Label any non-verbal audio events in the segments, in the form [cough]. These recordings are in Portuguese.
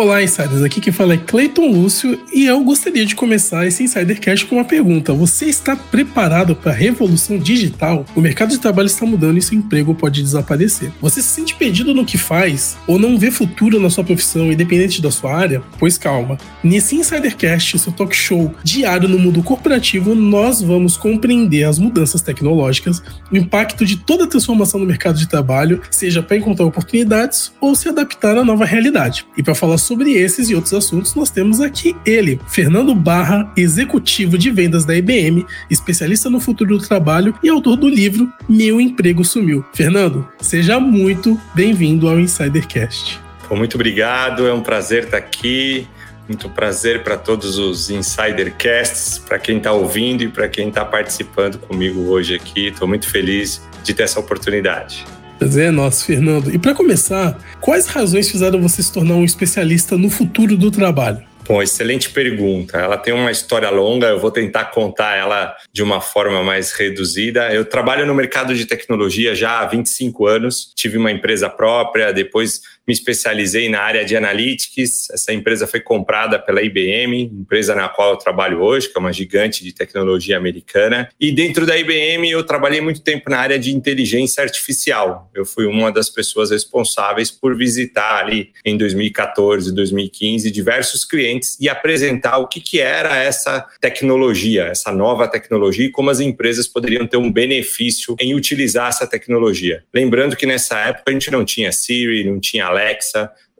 Olá, insiders. Aqui quem fala é Cleiton Lúcio e eu gostaria de começar esse Insidercast com uma pergunta. Você está preparado para a revolução digital? O mercado de trabalho está mudando e seu emprego pode desaparecer. Você se sente perdido no que faz ou não vê futuro na sua profissão, independente da sua área? Pois calma. Nesse Insidercast, seu talk show diário no mundo corporativo, nós vamos compreender as mudanças tecnológicas, o impacto de toda a transformação no mercado de trabalho, seja para encontrar oportunidades ou se adaptar à nova realidade. E para falar sobre esses e outros assuntos, nós temos aqui ele, Fernando Barra, executivo de vendas da IBM, especialista no futuro do trabalho e autor do livro Meu Emprego Sumiu. Fernando, seja muito bem-vindo ao Insidercast. Muito obrigado, é um prazer estar aqui. Muito prazer para todos os Insidercasts, para quem está ouvindo e para quem está participando comigo hoje aqui. Estou muito feliz de ter essa oportunidade. Prazer é nosso, Fernando. E para começar, quais razões fizeram você se tornar um especialista no futuro do trabalho? Bom, excelente pergunta. Ela tem uma história longa, eu vou tentar contar ela de uma forma mais reduzida. Eu trabalho no mercado de tecnologia já há 25 anos, tive uma empresa própria, depois me especializei na área de analytics. Essa empresa foi comprada pela IBM, empresa na qual eu trabalho hoje, que é uma gigante de tecnologia americana. E dentro da IBM eu trabalhei muito tempo na área de inteligência artificial. Eu fui uma das pessoas responsáveis por visitar ali em 2014, 2015 diversos clientes e apresentar o que, que era essa tecnologia, essa nova tecnologia e como as empresas poderiam ter um benefício em utilizar essa tecnologia. Lembrando que nessa época a gente não tinha Siri, não tinha Alexa,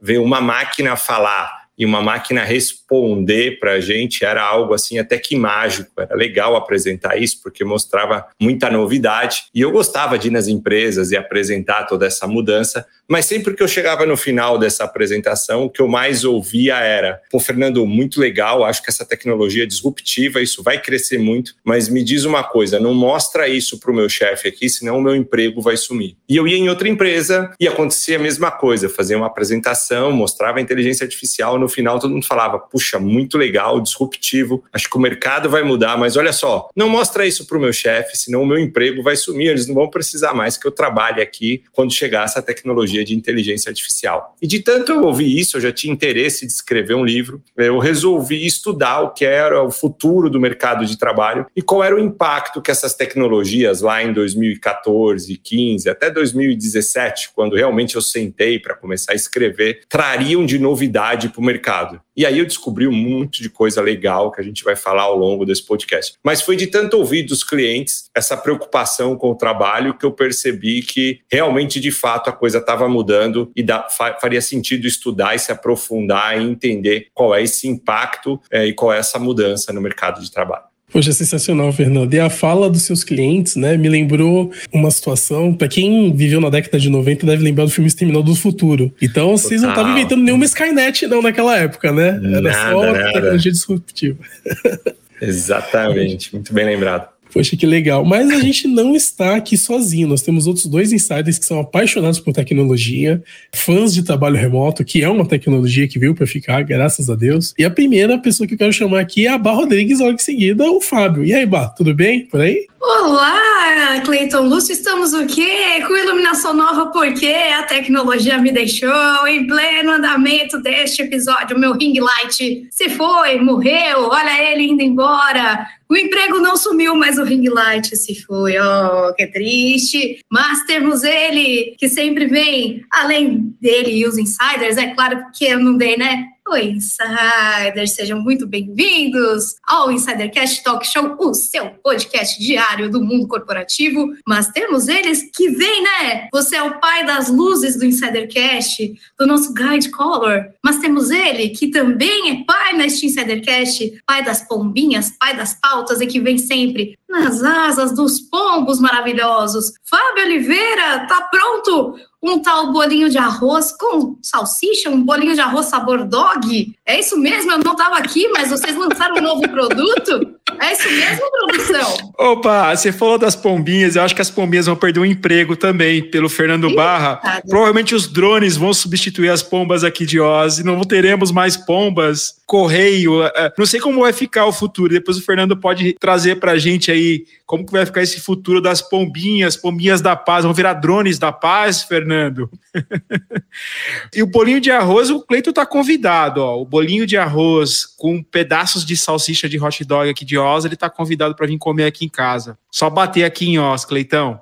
ver uma máquina falar e uma máquina responder para a gente era algo assim até que mágico. Era legal apresentar isso porque mostrava muita novidade e eu gostava de ir nas empresas e apresentar toda essa mudança. Mas sempre que eu chegava no final dessa apresentação, o que eu mais ouvia era: pô, Fernando, muito legal, acho que essa tecnologia é disruptiva, isso vai crescer muito, mas me diz uma coisa, não mostra isso para o meu chefe aqui, senão o meu emprego vai sumir. E eu ia em outra empresa e acontecia a mesma coisa, fazia uma apresentação, mostrava a inteligência artificial no final todo mundo falava: puxa, muito legal, disruptivo, acho que o mercado vai mudar, mas olha só, não mostra isso para o meu chefe, senão o meu emprego vai sumir, eles não vão precisar mais que eu trabalhe aqui quando chegar essa tecnologia de inteligência artificial. E de tanto eu ouvir isso, eu já tinha interesse de escrever um livro, eu resolvi estudar o que era o futuro do mercado de trabalho e qual era o impacto que essas tecnologias lá em 2014, 15, até 2017, quando realmente eu sentei para começar a escrever, trariam de novidade para o mercado mercado. E aí eu descobri um monte de coisa legal que a gente vai falar ao longo desse podcast. Mas foi de tanto ouvir dos clientes essa preocupação com o trabalho que eu percebi que realmente, de fato, a coisa estava mudando e dá, faria sentido estudar e se aprofundar e entender qual é esse impacto é, e qual é essa mudança no mercado de trabalho. Poxa, sensacional, Fernando. E a fala dos seus clientes, né, me lembrou uma situação. Para quem viveu na década de 90, deve lembrar do filme Exterminador do Futuro. Então, vocês não estavam inventando nenhuma Skynet, não, naquela época, né? Era nada, só nada. tecnologia disruptiva. [laughs] Exatamente, muito bem lembrado. Poxa, que legal. Mas a [laughs] gente não está aqui sozinho. Nós temos outros dois insiders que são apaixonados por tecnologia, fãs de trabalho remoto, que é uma tecnologia que veio para ficar, graças a Deus. E a primeira pessoa que eu quero chamar aqui é a Bá Rodrigues, logo em seguida, o Fábio. E aí, Bá, tudo bem por aí? Olá, Cleiton Lúcio, estamos o quê? Com iluminação nova porque a tecnologia me deixou em pleno andamento deste episódio. Meu ring light se foi, morreu, olha ele indo embora. O emprego não sumiu, mas o ring light se foi. Oh, que triste. Mas temos ele, que sempre vem, além dele e os insiders, é claro que eu não dei, né? Oi, insiders, sejam muito bem-vindos ao Insidercast Talk Show, o seu podcast diário do mundo corporativo. Mas temos eles que vêm, né? Você é o pai das luzes do Insidercast, do nosso Guide Color. Mas temos ele que também é pai neste Insidercast, pai das pombinhas, pai das pautas e que vem sempre nas asas dos pombos maravilhosos. Fábio Oliveira, tá pronto? Um tal bolinho de arroz com salsicha, um bolinho de arroz sabor dog. É isso mesmo? Eu não estava aqui, mas vocês lançaram um novo produto? É isso mesmo, produção? Opa, você falou das pombinhas, eu acho que as pombinhas vão perder um emprego também pelo Fernando Ih, Barra. Cara. Provavelmente os drones vão substituir as pombas aqui de Oz e não teremos mais pombas correio. É, não sei como vai ficar o futuro. Depois o Fernando pode trazer para a gente aí como que vai ficar esse futuro das pombinhas, pombinhas da paz. Vão virar drones da paz, Fernando? [laughs] e o bolinho de arroz, o Cleito tá convidado. Ó. O bolinho de arroz com pedaços de salsicha de hot dog aqui de Oz, ele tá convidado para vir comer aqui em casa. Só bater aqui em Oz, Cleitão.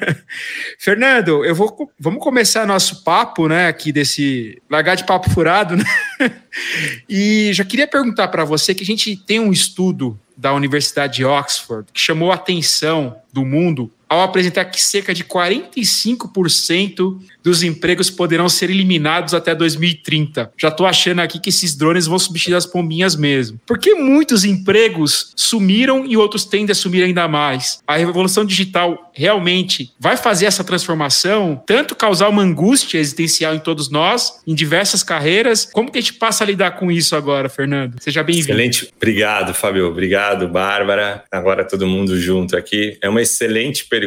[laughs] Fernando, eu vou, vamos começar nosso papo, né, aqui desse largar de papo furado, né? [laughs] e já queria perguntar para você que a gente tem um estudo da Universidade de Oxford que chamou a atenção do mundo ao apresentar que cerca de 45% dos empregos poderão ser eliminados até 2030. Já estou achando aqui que esses drones vão substituir as pombinhas mesmo. Porque muitos empregos sumiram e outros tendem a sumir ainda mais. A revolução digital realmente vai fazer essa transformação, tanto causar uma angústia existencial em todos nós, em diversas carreiras. Como que a gente passa a lidar com isso agora, Fernando? Seja bem-vindo. Excelente. Obrigado, Fábio. Obrigado, Bárbara. Agora todo mundo junto aqui. É uma excelente pergunta.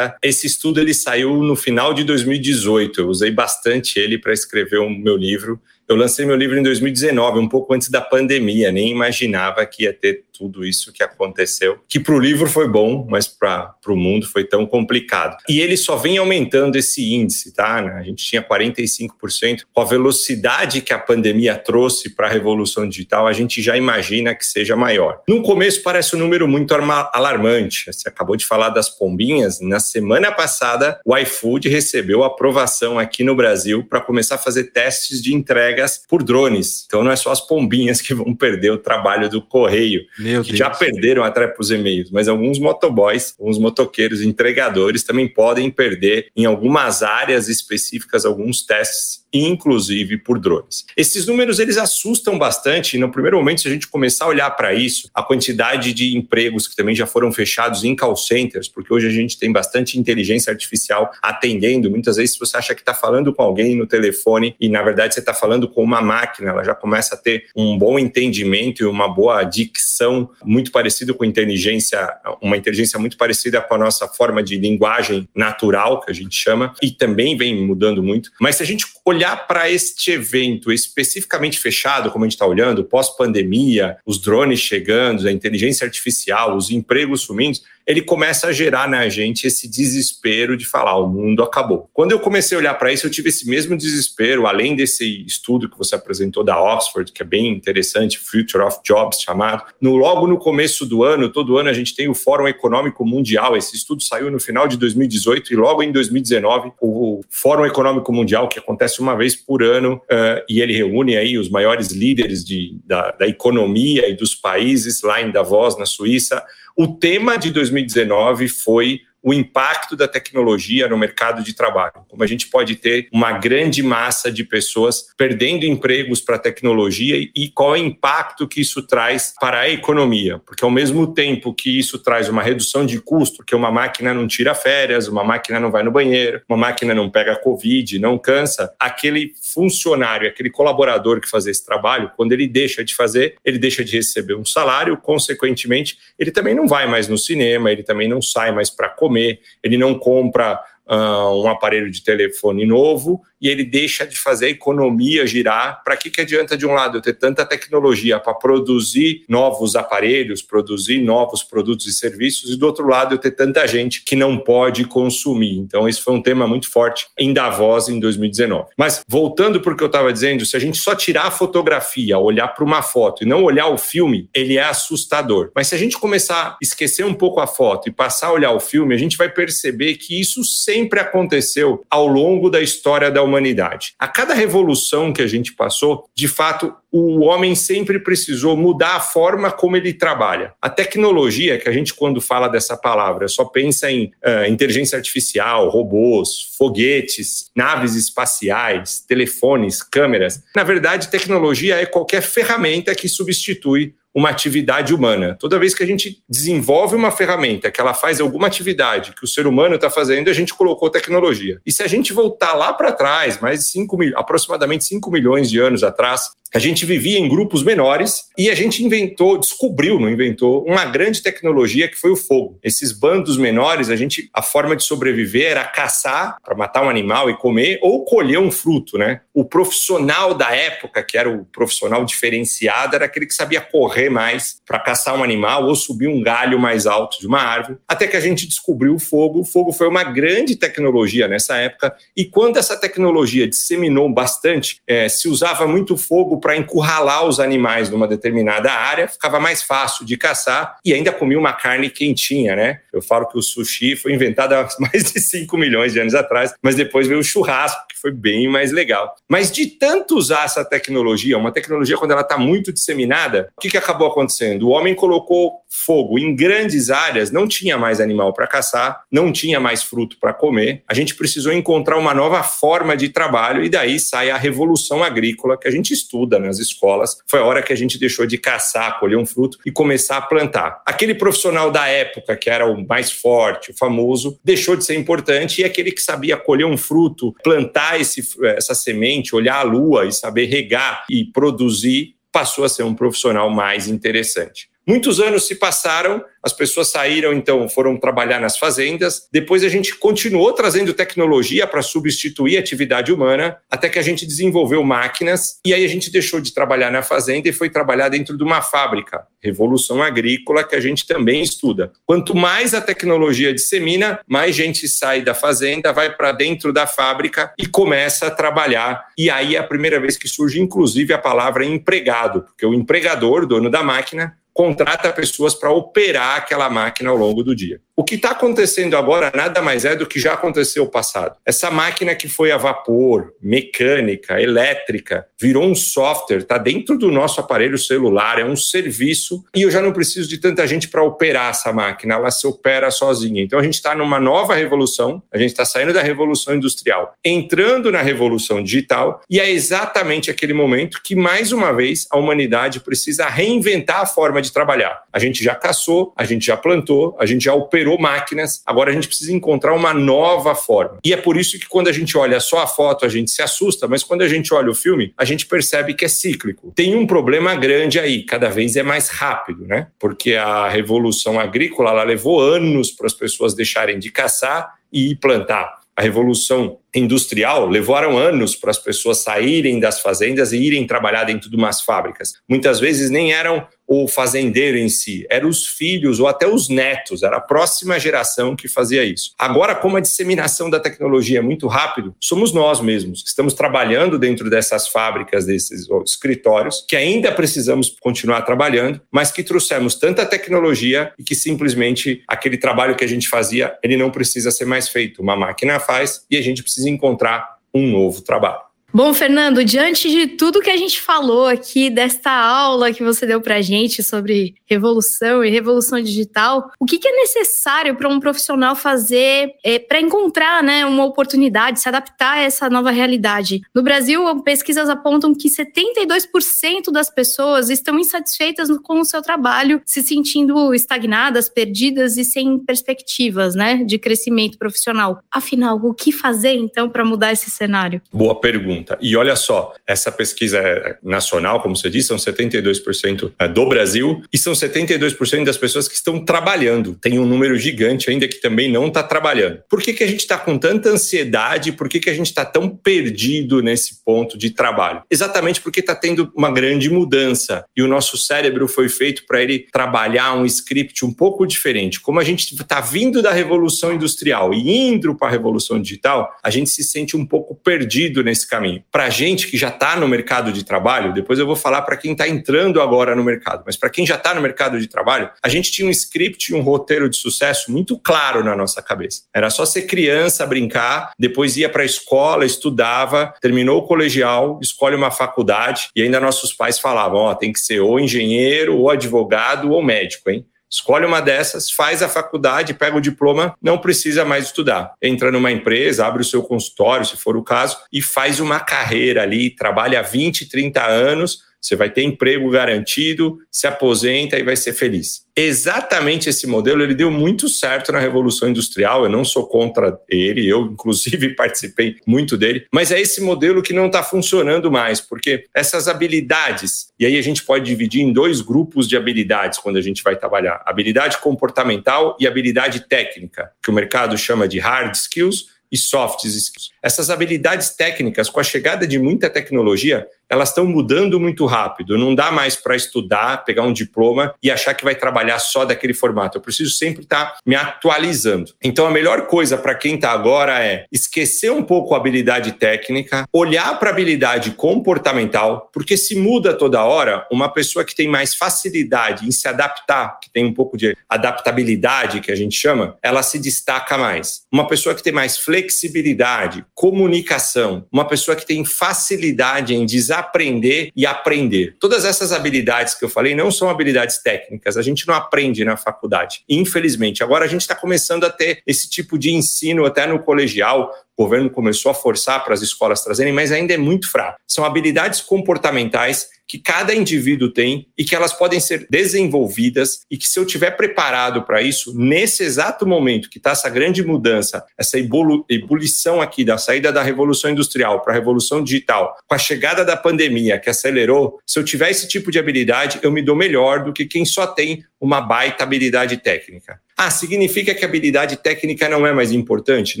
Esse estudo ele saiu no final de 2018. Eu usei bastante ele para escrever o meu livro. Eu lancei meu livro em 2019, um pouco antes da pandemia, nem imaginava que ia ter tudo isso que aconteceu, que para o livro foi bom, mas para o mundo foi tão complicado. E ele só vem aumentando esse índice, tá? A gente tinha 45%. Com a velocidade que a pandemia trouxe para a revolução digital, a gente já imagina que seja maior. No começo parece um número muito alarmante. Você acabou de falar das pombinhas. Na semana passada, o iFood recebeu aprovação aqui no Brasil para começar a fazer testes de entregas por drones. Então não é só as pombinhas que vão perder o trabalho do correio. Meu que Deus. já perderam até para os e-mails, mas alguns motoboys, alguns motoqueiros, entregadores também podem perder em algumas áreas específicas alguns testes inclusive por drones. Esses números eles assustam bastante. E no primeiro momento, se a gente começar a olhar para isso, a quantidade de empregos que também já foram fechados em call centers, porque hoje a gente tem bastante inteligência artificial atendendo. Muitas vezes você acha que está falando com alguém no telefone e na verdade você está falando com uma máquina. Ela já começa a ter um bom entendimento e uma boa dicção, muito parecido com inteligência, uma inteligência muito parecida com a nossa forma de linguagem natural que a gente chama e também vem mudando muito. Mas se a gente olhar para este evento especificamente fechado, como a gente está olhando, pós-pandemia, os drones chegando, a inteligência artificial, os empregos sumindo, ele começa a gerar na gente esse desespero de falar: o mundo acabou. Quando eu comecei a olhar para isso, eu tive esse mesmo desespero, além desse estudo que você apresentou da Oxford, que é bem interessante, Future of Jobs chamado. No, logo no começo do ano, todo ano a gente tem o Fórum Econômico Mundial. Esse estudo saiu no final de 2018 e logo em 2019 o Fórum Econômico Mundial, que acontece uma vez por ano uh, e ele reúne aí os maiores líderes de, da, da economia e dos países lá em Davos, na Suíça. O tema de 2019 foi o impacto da tecnologia no mercado de trabalho. Como a gente pode ter uma grande massa de pessoas perdendo empregos para a tecnologia e qual é o impacto que isso traz para a economia. Porque ao mesmo tempo que isso traz uma redução de custo, porque uma máquina não tira férias, uma máquina não vai no banheiro, uma máquina não pega Covid, não cansa, aquele funcionário, aquele colaborador que faz esse trabalho, quando ele deixa de fazer, ele deixa de receber um salário, consequentemente, ele também não vai mais no cinema, ele também não sai mais para comer comer, ele não compra uh, um aparelho de telefone novo e ele deixa de fazer a economia girar. Para que, que adianta, de um lado, eu ter tanta tecnologia para produzir novos aparelhos, produzir novos produtos e serviços, e do outro lado, eu ter tanta gente que não pode consumir? Então, esse foi um tema muito forte em Davos em 2019. Mas, voltando para o que eu estava dizendo, se a gente só tirar a fotografia, olhar para uma foto e não olhar o filme, ele é assustador. Mas se a gente começar a esquecer um pouco a foto e passar a olhar o filme, a gente vai perceber que isso sempre aconteceu ao longo da história da humanidade. A cada revolução que a gente passou, de fato, o homem sempre precisou mudar a forma como ele trabalha. A tecnologia, que a gente, quando fala dessa palavra, só pensa em uh, inteligência artificial, robôs, foguetes, naves espaciais, telefones, câmeras. Na verdade, tecnologia é qualquer ferramenta que substitui uma atividade humana. Toda vez que a gente desenvolve uma ferramenta que ela faz alguma atividade que o ser humano está fazendo, a gente colocou tecnologia. E se a gente voltar lá para trás, mais de 5 mil, aproximadamente 5 milhões de anos atrás, A gente vivia em grupos menores e a gente inventou, descobriu, não inventou, uma grande tecnologia que foi o fogo. Esses bandos menores, a gente, a forma de sobreviver era caçar para matar um animal e comer ou colher um fruto, né? O profissional da época, que era o profissional diferenciado, era aquele que sabia correr mais para caçar um animal ou subir um galho mais alto de uma árvore. Até que a gente descobriu o fogo. O fogo foi uma grande tecnologia nessa época e quando essa tecnologia disseminou bastante, é, se usava muito fogo para encurralar os animais numa determinada área, ficava mais fácil de caçar e ainda comia uma carne quentinha, né? Eu falo que o sushi foi inventado há [laughs] mais de 5 milhões de anos atrás, mas depois veio o churrasco, que foi bem mais legal. Mas de tanto usar essa tecnologia, uma tecnologia quando ela está muito disseminada, o que, que acabou acontecendo? O homem colocou fogo em grandes áreas, não tinha mais animal para caçar, não tinha mais fruto para comer. A gente precisou encontrar uma nova forma de trabalho e daí sai a revolução agrícola que a gente estuda nas escolas. Foi a hora que a gente deixou de caçar, colher um fruto e começar a plantar. Aquele profissional da época que era o mais forte, o famoso, deixou de ser importante e aquele que sabia colher um fruto, plantar esse, essa semente, olhar a lua e saber regar e produzir passou a ser um profissional mais interessante. Muitos anos se passaram, as pessoas saíram, então foram trabalhar nas fazendas. Depois a gente continuou trazendo tecnologia para substituir a atividade humana, até que a gente desenvolveu máquinas e aí a gente deixou de trabalhar na fazenda e foi trabalhar dentro de uma fábrica. Revolução agrícola que a gente também estuda. Quanto mais a tecnologia dissemina, mais gente sai da fazenda, vai para dentro da fábrica e começa a trabalhar. E aí é a primeira vez que surge, inclusive, a palavra empregado, porque o empregador, dono da máquina, contrata pessoas para operar aquela máquina ao longo do dia. O que está acontecendo agora nada mais é do que já aconteceu no passado. Essa máquina que foi a vapor, mecânica, elétrica, virou um software, está dentro do nosso aparelho celular, é um serviço e eu já não preciso de tanta gente para operar essa máquina, ela se opera sozinha. Então a gente está numa nova revolução, a gente está saindo da revolução industrial, entrando na revolução digital e é exatamente aquele momento que, mais uma vez, a humanidade precisa reinventar a forma de trabalhar. A gente já caçou, a gente já plantou, a gente já operou operou máquinas, agora a gente precisa encontrar uma nova forma. E é por isso que quando a gente olha só a foto, a gente se assusta, mas quando a gente olha o filme, a gente percebe que é cíclico. Tem um problema grande aí, cada vez é mais rápido, né? Porque a revolução agrícola ela levou anos para as pessoas deixarem de caçar e plantar. A revolução industrial levaram anos para as pessoas saírem das fazendas e irem trabalhar dentro de umas fábricas. Muitas vezes nem eram o fazendeiro em si, eram os filhos ou até os netos, era a próxima geração que fazia isso. Agora, como a disseminação da tecnologia é muito rápido, somos nós mesmos que estamos trabalhando dentro dessas fábricas, desses escritórios, que ainda precisamos continuar trabalhando, mas que trouxemos tanta tecnologia e que simplesmente aquele trabalho que a gente fazia, ele não precisa ser mais feito. Uma máquina faz e a gente precisa precisa encontrar um novo trabalho. Bom, Fernando, diante de tudo que a gente falou aqui, desta aula que você deu para a gente sobre revolução e revolução digital, o que, que é necessário para um profissional fazer é, para encontrar né, uma oportunidade, se adaptar a essa nova realidade? No Brasil, pesquisas apontam que 72% das pessoas estão insatisfeitas com o seu trabalho, se sentindo estagnadas, perdidas e sem perspectivas né, de crescimento profissional. Afinal, o que fazer então para mudar esse cenário? Boa pergunta pergunta. E olha só, essa pesquisa é nacional, como você disse, são 72% é, do Brasil e são 72% das pessoas que estão trabalhando. Tem um número gigante ainda que também não está trabalhando. Por que, que a gente está com tanta ansiedade? Por que, que a gente está tão perdido nesse ponto de trabalho? Exatamente porque está tendo uma grande mudança e o nosso cérebro foi feito para ele trabalhar um script um pouco diferente. Como a gente está vindo da revolução industrial e indo para a revolução digital, a gente se sente um pouco perdido nesse caminho caminho. Para gente que já está no mercado de trabalho, depois eu vou falar para quem está entrando agora no mercado, mas para quem já está no mercado de trabalho, a gente tinha um script, um roteiro de sucesso muito claro na nossa cabeça. Era só ser criança, brincar, depois ia para a escola, estudava, terminou o colegial, escolhe uma faculdade e ainda nossos pais falavam: ó, oh, tem que ser ou engenheiro, ou advogado, ou médico, hein? Escolhe uma dessas, faz a faculdade, pega o diploma, não precisa mais estudar. Entra numa empresa, abre o seu consultório, se for o caso, e faz uma carreira ali, trabalha 20, 30 anos Você vai ter emprego garantido, se aposenta e vai ser feliz. Exatamente esse modelo ele deu muito certo na Revolução Industrial. Eu não sou contra ele, eu inclusive [laughs] participei muito dele, mas é esse modelo que não está funcionando mais, porque essas habilidades, e aí a gente pode dividir em dois grupos de habilidades quando a gente vai trabalhar: habilidade comportamental e habilidade técnica, que o mercado chama de hard skills e soft skills. Essas habilidades técnicas, com a chegada de muita tecnologia, elas estão mudando muito rápido. Não dá mais para estudar, pegar um diploma e achar que vai trabalhar só daquele formato. Eu preciso sempre estar tá me atualizando. Então, a melhor coisa para quem está agora é esquecer um pouco a habilidade técnica, olhar para a habilidade comportamental, porque se muda toda hora. Uma pessoa que tem mais facilidade em se adaptar, que tem um pouco de adaptabilidade, que a gente chama, ela se destaca mais. Uma pessoa que tem mais flexibilidade, comunicação, uma pessoa que tem facilidade em desafiar aprender e aprender. Todas essas habilidades que eu falei não são habilidades técnicas, a gente não aprende na faculdade. Infelizmente, agora a gente está começando a ter esse tipo de ensino até no colegial, o governo começou a forçar para as escolas trazerem, mas ainda é muito fraco. São habilidades comportamentais que cada indivíduo tem e que elas podem ser desenvolvidas e que se eu tiver preparado para isso, nesse exato momento que está essa grande mudança, essa ebulição aqui da saída da revolução industrial para a revolução digital, com a chegada da pandemia que acelerou, se eu tiver esse tipo de habilidade, eu me dou melhor do que quem só tem uma baita habilidade técnica. Ah, significa que a habilidade técnica não é mais importante?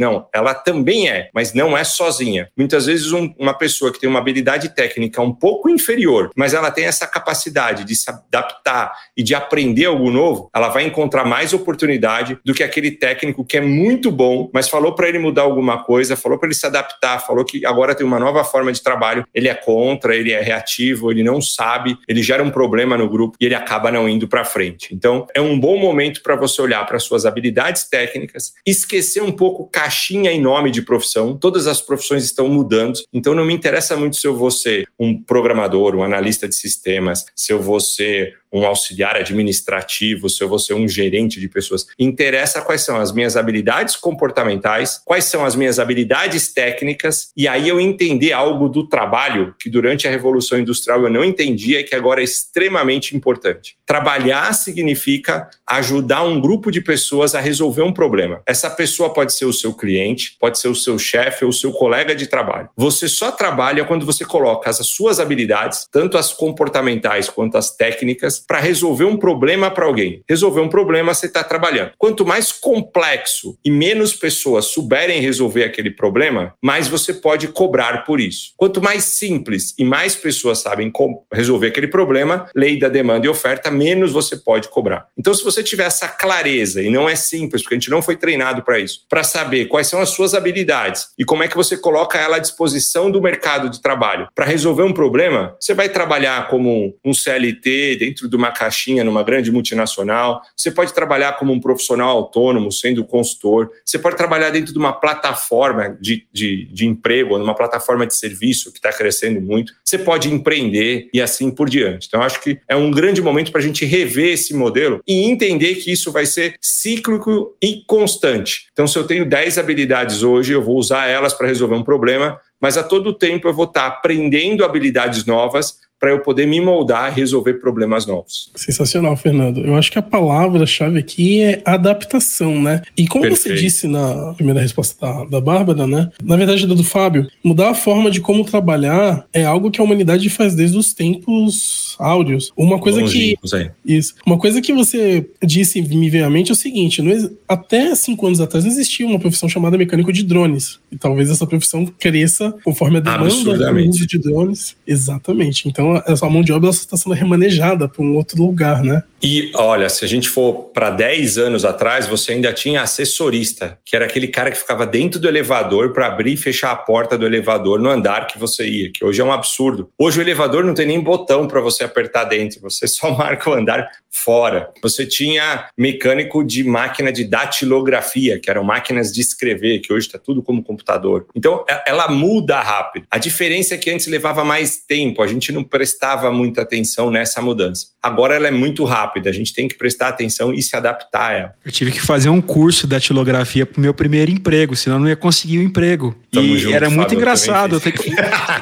Não, ela também é, mas não é sozinha. Muitas vezes um, uma pessoa que tem uma habilidade técnica um pouco inferior, mas ela tem essa capacidade de se adaptar e de aprender algo novo, ela vai encontrar mais oportunidade do que aquele técnico que é muito bom, mas falou para ele mudar alguma coisa, falou para ele se adaptar, falou que agora tem uma nova forma de trabalho, ele é contra, ele é reativo, ele não sabe, ele gera um problema no grupo e ele acaba não indo para frente. Então, é um bom momento para você olhar para suas habilidades técnicas, esquecer um pouco caixinha e nome de profissão. Todas as profissões estão mudando, então não me interessa muito se eu vou ser um programador, um analista de sistemas, se eu vou ser um auxiliar administrativo, se eu vou ser um gerente de pessoas. Interessa quais são as minhas habilidades comportamentais, quais são as minhas habilidades técnicas, e aí eu entender algo do trabalho que durante a Revolução Industrial eu não entendia e que agora é extremamente importante. Trabalhar significa ajudar um grupo de pessoas a resolver um problema. Essa pessoa pode ser o seu cliente, pode ser o seu chefe ou o seu colega de trabalho. Você só trabalha quando você coloca as suas habilidades, tanto as comportamentais quanto as técnicas, para resolver um problema para alguém. Resolver um problema, você está trabalhando. Quanto mais complexo e menos pessoas souberem resolver aquele problema, mais você pode cobrar por isso. Quanto mais simples e mais pessoas sabem resolver aquele problema, lei da demanda e oferta, menos você pode cobrar. Então, se você tiver essa clareza, e não é simples, porque a gente não foi treinado para isso, para saber quais são as suas habilidades e como é que você coloca ela à disposição do mercado de trabalho para resolver um problema, você vai trabalhar como um CLT dentro de uma caixinha numa grande multinacional, você pode trabalhar como um profissional autônomo, sendo consultor, você pode trabalhar dentro de uma plataforma de, de, de emprego, numa plataforma de serviço que está crescendo muito, você pode empreender e assim por diante. Então, acho que é um grande momento para a gente rever esse modelo e entender que isso vai ser cíclico e constante. Então, se eu tenho 10 habilidades hoje, eu vou usar elas para resolver um problema, mas a todo tempo eu vou estar tá aprendendo habilidades novas para eu poder me moldar e resolver problemas novos. Sensacional, Fernando. Eu acho que a palavra-chave aqui é adaptação, né? E como Perfeito. você disse na primeira resposta da, da Bárbara, né? Na verdade, do Fábio, mudar a forma de como trabalhar é algo que a humanidade faz desde os tempos áureos. Uma coisa que. Aí. Isso. Uma coisa que você disse me veio à mente é o seguinte: não, até cinco anos atrás não existia uma profissão chamada mecânico de drones. E talvez essa profissão cresça conforme a demanda do uso de drones. Exatamente. Então, então essa mão de obra está sendo remanejada para um outro lugar, né? E olha, se a gente for para 10 anos atrás, você ainda tinha assessorista, que era aquele cara que ficava dentro do elevador para abrir e fechar a porta do elevador no andar que você ia, que hoje é um absurdo. Hoje o elevador não tem nem botão para você apertar dentro, você [laughs] só marca o andar fora. Você tinha mecânico de máquina de datilografia, que eram máquinas de escrever, que hoje está tudo como computador. Então, ela muda rápido. A diferença é que antes levava mais tempo, a gente não prestava muita atenção nessa mudança. Agora ela é muito rápida, a gente tem que prestar atenção e se adaptar a ela. Eu tive que fazer um curso de datilografia para o meu primeiro emprego, senão eu não ia conseguir o um emprego. Tamo e junto, era muito Fábio, engraçado. Eu, tenho que...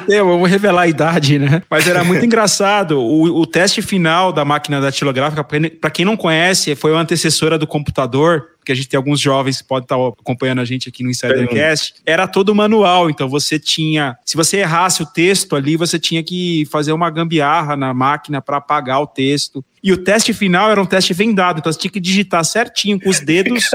eu vou revelar a idade, né? Mas era muito [laughs] engraçado. O, o teste final da máquina datilográfica, para quem não conhece, foi uma antecessora do computador porque a gente tem alguns jovens que podem estar acompanhando a gente aqui no Insidercast, era todo manual. Então você tinha, se você errasse o texto ali, você tinha que fazer uma gambiarra na máquina para apagar o texto. E o teste final era um teste vendado, então você tinha que digitar certinho com os dedos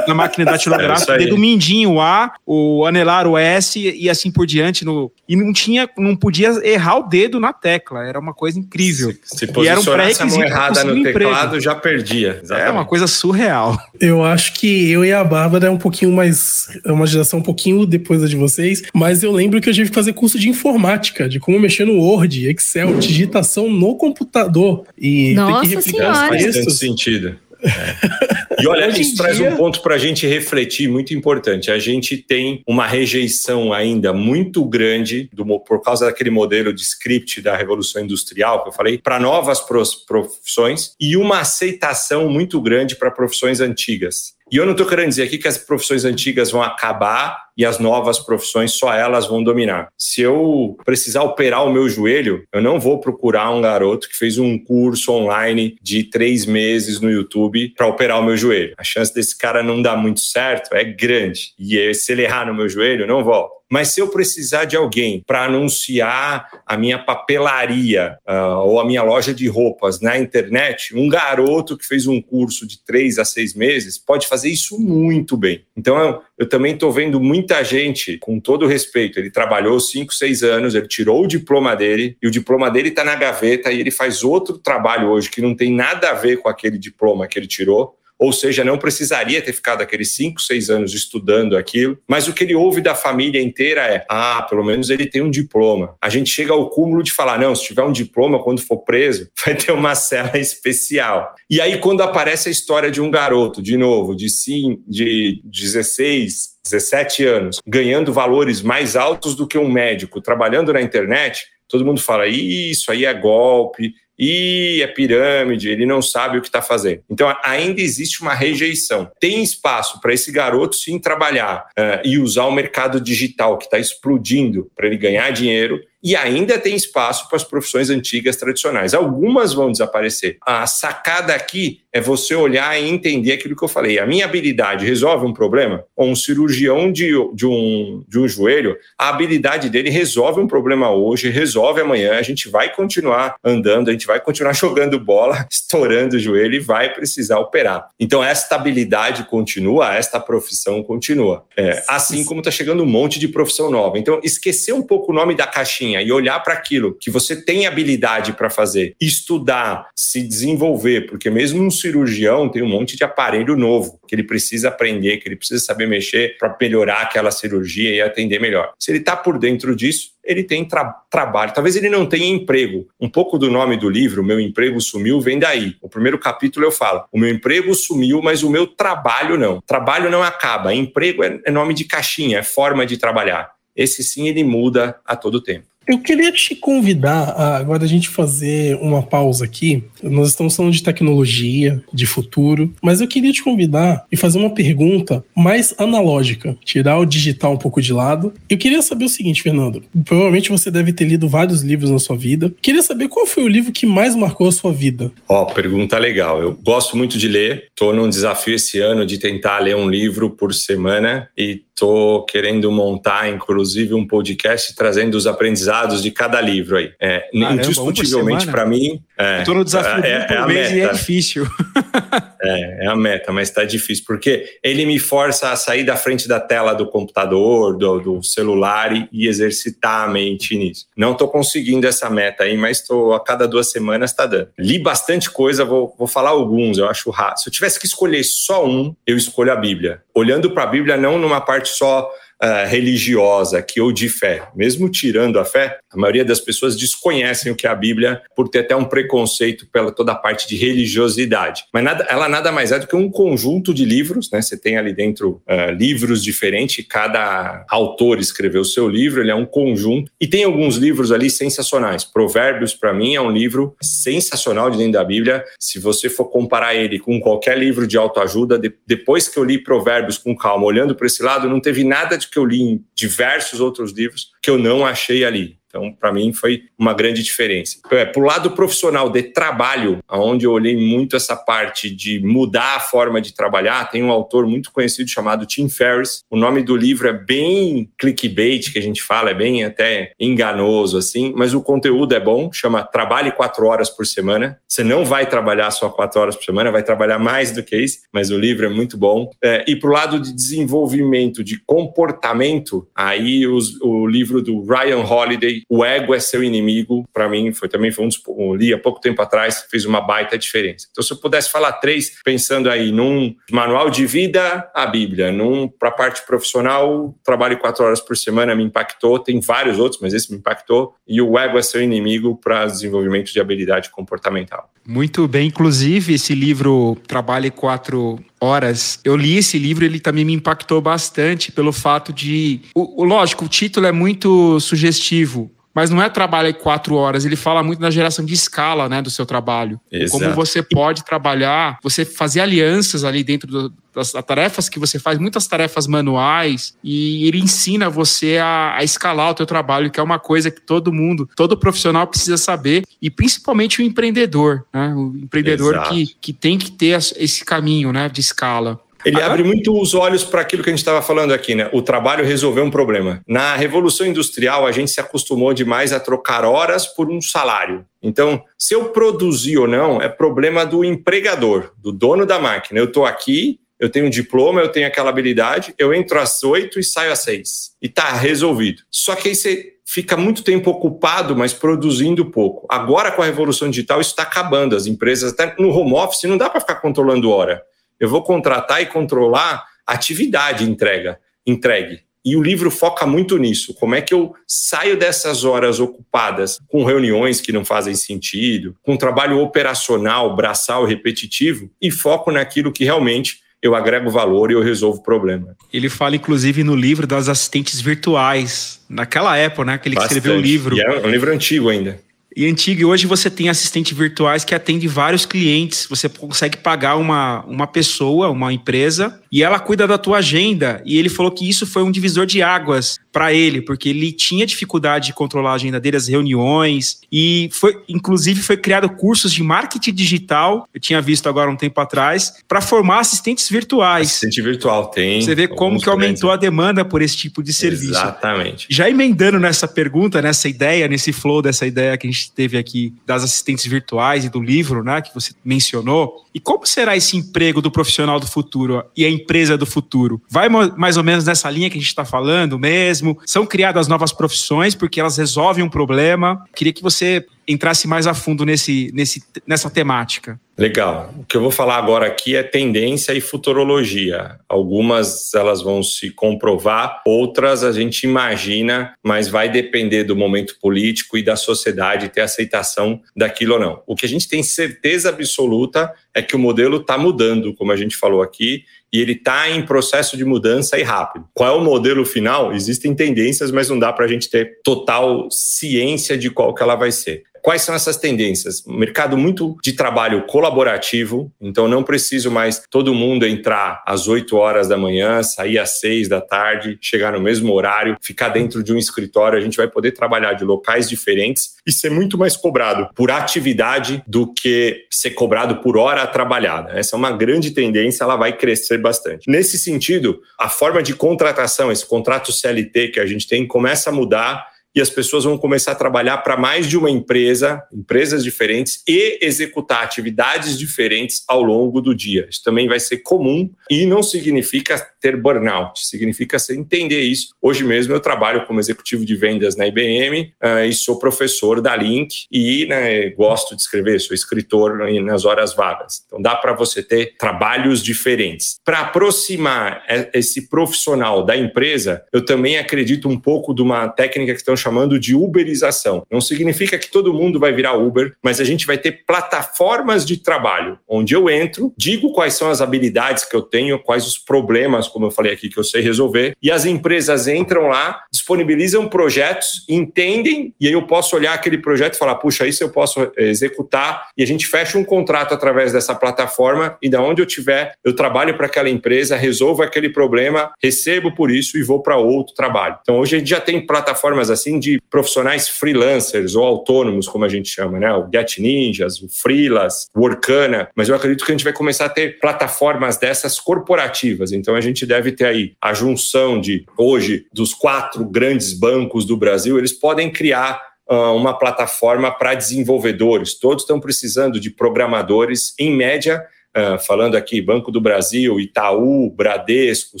na máquina datilográfica, [laughs] é dedo mindinho o A, o anelar o S e assim por diante. No, e não tinha, não podia errar o dedo na tecla, era uma coisa incrível. Se, se e era um pré-requisito errada no teclado, já perdia. Exatamente. É uma coisa surreal. Eu acho que eu e a Bárbara é um pouquinho mais, é uma geração um pouquinho depois da de vocês, mas eu lembro que eu tive que fazer curso de informática, de como mexer no Word, Excel, digitação no computador. E Nossa tem que replicar senhora. os textos. Faz sentido. É. E olha, isso traz um ponto para a gente refletir muito importante. A gente tem uma rejeição ainda muito grande do, por causa daquele modelo de script da Revolução Industrial que eu falei, para novas profissões e uma aceitação muito grande para profissões antigas. E eu não estou querendo dizer aqui que as profissões antigas vão acabar e as novas profissões só elas vão dominar. Se eu precisar operar o meu joelho, eu não vou procurar um garoto que fez um curso online de três meses no YouTube para operar o meu joelho. A chance desse cara não dar muito certo é grande. E se ele errar no meu joelho, eu não volto. Mas se eu precisar de alguém para anunciar a minha papelaria uh, ou a minha loja de roupas na internet, um garoto que fez um curso de três a seis meses pode fazer isso muito bem. Então eu, eu também estou vendo muita gente, com todo respeito, ele trabalhou cinco, seis anos, ele tirou o diploma dele e o diploma dele está na gaveta e ele faz outro trabalho hoje que não tem nada a ver com aquele diploma que ele tirou ou seja, não precisaria ter ficado aqueles cinco, seis anos estudando aquilo, mas o que ele ouve da família inteira é: ah, pelo menos ele tem um diploma. A gente chega ao cúmulo de falar: não, se tiver um diploma, quando for preso, [laughs] vai ter uma cela especial. E aí, quando aparece a história de um garoto, de novo, de, sim, de 16, 17 anos, ganhando valores mais altos do que um médico, trabalhando na internet, todo mundo fala: isso aí é golpe, e é pirâmide, ele não sabe o que está fazendo. Então, ainda existe uma rejeição. Tem espaço para esse garoto sim trabalhar uh, e usar o mercado digital que está explodindo para ele ganhar dinheiro e ainda tem espaço para as profissões antigas tradicionais. Algumas vão desaparecer. A sacada aqui é você olhar e entender aquilo que eu falei. A minha habilidade resolve um problema? Ou um cirurgião de, de, um, de um joelho, a habilidade dele resolve um problema hoje, resolve amanhã, a gente vai continuar andando, a gente vai continuar [laughs] jogando bola, estourando o joelho e vai precisar operar. Então, esta habilidade continua, esta profissão continua. É, assim como está chegando um monte de profissão nova. Então, esquecer um pouco o nome da caixinha e olhar para aquilo que você tem habilidade para fazer, estudar, se desenvolver, porque mesmo um cirurgião tem um monte de aparelho novo que ele precisa aprender, que ele precisa saber mexer para melhorar aquela cirurgia e atender melhor. Se ele está por dentro disso, ele tem tra trabalho. Talvez ele não tenha emprego. Um pouco do nome do livro, Meu Emprego Sumiu, vem daí. O primeiro capítulo eu falo: o meu emprego sumiu, mas o meu trabalho não. Trabalho não acaba. Emprego é, é nome de caixinha, é forma de trabalhar. Esse sim ele muda a todo tempo. Eu queria te convidar a agora a gente fazer uma pausa aqui. Nós estamos falando de tecnologia, de futuro, mas eu queria te convidar e fazer uma pergunta mais analógica, tirar o digital um pouco de lado. Eu queria saber o seguinte, Fernando. Provavelmente você deve ter lido vários livros na sua vida. Queria saber qual foi o livro que mais marcou a sua vida. Ó, oh, pergunta legal. Eu gosto muito de ler. Estou num desafio esse ano de tentar ler um livro por semana e Estou querendo montar, inclusive, um podcast trazendo os aprendizados de cada livro aí. É, indiscutivelmente, para mim. É, Estou no desafio é, é, por mês meta. e é difícil. [laughs] é, é a meta, mas está difícil, porque ele me força a sair da frente da tela do computador, do, do celular e, e, exercitar a mente nisso. Não estou conseguindo essa meta aí, mas estou a cada duas semanas está dando. Li bastante coisa, vou, vou falar alguns, eu acho rápido. Se eu tivesse que escolher só um, eu escolho a Bíblia. Olhando para a Bíblia, não numa parte só uh, religiosa aqui ou de fé, mesmo tirando a fé, a maioria das pessoas desconhecem o que é a Bíblia por ter até um preconceito pela toda a parte de religiosidade. Mas nada, ela nada mais é do que um conjunto de livros, né? Você tem ali dentro uh, livros diferentes, cada autor escreveu o seu livro, ele é um conjunto. E tem alguns livros ali sensacionais. Provérbios, para mim, é um livro sensacional de dentro da Bíblia. Se você for comparar ele com qualquer livro de autoajuda, de, depois que eu li Provérbios com calma, olhando para esse lado, não teve nada de que eu li em diversos outros livros que eu não achei ali. Então, para mim, foi uma grande diferença. É, Para o lado profissional de trabalho, onde eu olhei muito essa parte de mudar a forma de trabalhar, tem um autor muito conhecido chamado Tim Ferriss. O nome do livro é bem clickbait, que a gente fala, é bem até enganoso, assim, mas o conteúdo é bom, chama Trabalhe Quatro Horas por Semana. Você não vai trabalhar só quatro horas por semana, vai trabalhar mais do que isso, mas o livro é muito bom. É, e para o lado de desenvolvimento, de comportamento, aí os, o livro do Ryan Holiday, o ego é seu inimigo, para mim, foi também foi um dos. Li há pouco tempo atrás, fez uma baita diferença. Então, se eu pudesse falar três, pensando aí num manual de vida, a Bíblia, num para a parte profissional, trabalho quatro horas por semana, me impactou. Tem vários outros, mas esse me impactou. E o ego é seu inimigo para desenvolvimento de habilidade comportamental. Muito bem, inclusive esse livro Trabalhe Quatro Horas, eu li esse livro, ele também me impactou bastante pelo fato de. O, lógico, o título é muito sugestivo, mas não é trabalho em quatro horas, ele fala muito na geração de escala, né, do seu trabalho. Exato. Como você pode trabalhar, você fazer alianças ali dentro do, das tarefas que você faz, muitas tarefas manuais, e ele ensina você a, a, escalar o teu trabalho, que é uma coisa que todo mundo, todo profissional precisa saber, e principalmente o empreendedor, né, o empreendedor que, que tem que ter esse caminho, né, de escala. Ele abre muito os olhos para aquilo que a gente estava falando aqui, né? O trabalho resolveu um problema. Na Revolução Industrial, a gente se acostumou demais a trocar horas por um salário. Então, se eu produzir ou não, é problema do empregador, do dono da máquina. Eu estou aqui, eu tenho um diploma, eu tenho aquela habilidade, eu entro às oito e saio às seis. E tá resolvido. Só que aí você fica muito tempo ocupado, mas produzindo pouco. Agora, com a revolução digital, isso está acabando. As empresas, até no home office, não dá para ficar controlando hora. Eu vou contratar e controlar a atividade entrega, entregue. E o livro foca muito nisso. Como é que eu saio dessas horas ocupadas com reuniões que não fazem sentido, com trabalho operacional, braçal, repetitivo, e foco naquilo que realmente eu agrego valor e eu resolvo o problema. Ele fala, inclusive, no livro das assistentes virtuais. Naquela época, né, que ele Bastante. escreveu o livro. E é um livro antigo ainda e antigo. E hoje você tem assistentes virtuais que atende vários clientes. Você consegue pagar uma, uma pessoa, uma empresa, e ela cuida da tua agenda. E ele falou que isso foi um divisor de águas para ele, porque ele tinha dificuldade de controlar a agenda dele, as reuniões, e foi, inclusive, foi criado cursos de marketing digital. Eu tinha visto agora um tempo atrás para formar assistentes virtuais. Assistente virtual tem. Você vê como que aumentou a demanda por esse tipo de serviço. Exatamente. Já emendando nessa pergunta, nessa ideia, nesse flow dessa ideia que a gente teve aqui das assistentes virtuais e do livro, né, que você mencionou. E como será esse emprego do profissional do futuro e a empresa do futuro? Vai mais ou menos nessa linha que a gente está falando mesmo? São criadas novas profissões porque elas resolvem um problema. Queria que você entrasse mais a fundo nesse, nesse, nessa temática. Legal. O que eu vou falar agora aqui é tendência e futurologia. Algumas elas vão se comprovar, outras a gente imagina, mas vai depender do momento político e da sociedade ter aceitação daquilo ou não. O que a gente tem certeza absoluta é que o modelo está mudando, como a gente falou aqui, e ele está em processo de mudança e rápido. Qual é o modelo final? Existem tendências, mas não dá para a gente ter total ciência de qual que ela vai ser. Quais são essas tendências? mercado muito de trabalho colaborativo, então não preciso mais todo mundo entrar às 8 horas da manhã, sair às 6 da tarde, chegar no mesmo horário, ficar dentro de um escritório. A gente vai poder trabalhar de locais diferentes e ser muito mais cobrado por atividade do que ser cobrado por hora trabalhada. Essa é uma grande tendência, ela vai crescer bastante. Nesse sentido, a forma de contratação, esse contrato CLT que a gente tem, começa a mudar e as pessoas vão começar a trabalhar para mais de uma empresa, empresas diferentes e executar atividades diferentes ao longo do dia. Isso também vai ser comum e não significa ter burnout, significa entender isso. Hoje mesmo eu trabalho como executivo de vendas na IBM uh, e sou professor da Link e né, gosto de escrever, sou escritor nas horas vagas. Então dá para você ter trabalhos diferentes. Para aproximar esse profissional da empresa, eu também acredito um pouco de uma técnica que estão chamando de uberização. Não significa que todo mundo vai virar Uber, mas a gente vai ter plataformas de trabalho onde eu entro, digo quais são as habilidades que eu tenho, quais os problemas, como eu falei aqui, que eu sei resolver, e as empresas entram lá, disponibilizam projetos, entendem, e aí eu posso olhar aquele projeto e falar, puxa, isso eu posso executar, e a gente fecha um contrato através dessa plataforma, e da onde eu tiver, eu trabalho para aquela empresa, resolvo aquele problema, recebo por isso e vou para outro trabalho. Então hoje a gente já tem plataformas assim de profissionais freelancers ou autônomos, como a gente chama, né? O Get Ninjas, o Freelas, o Workana, mas eu acredito que a gente vai começar a ter plataformas dessas corporativas. Então a gente deve ter aí a junção de hoje dos quatro grandes bancos do Brasil, eles podem criar ah, uma plataforma para desenvolvedores. Todos estão precisando de programadores, em média, Uh, falando aqui Banco do Brasil, Itaú, Bradesco,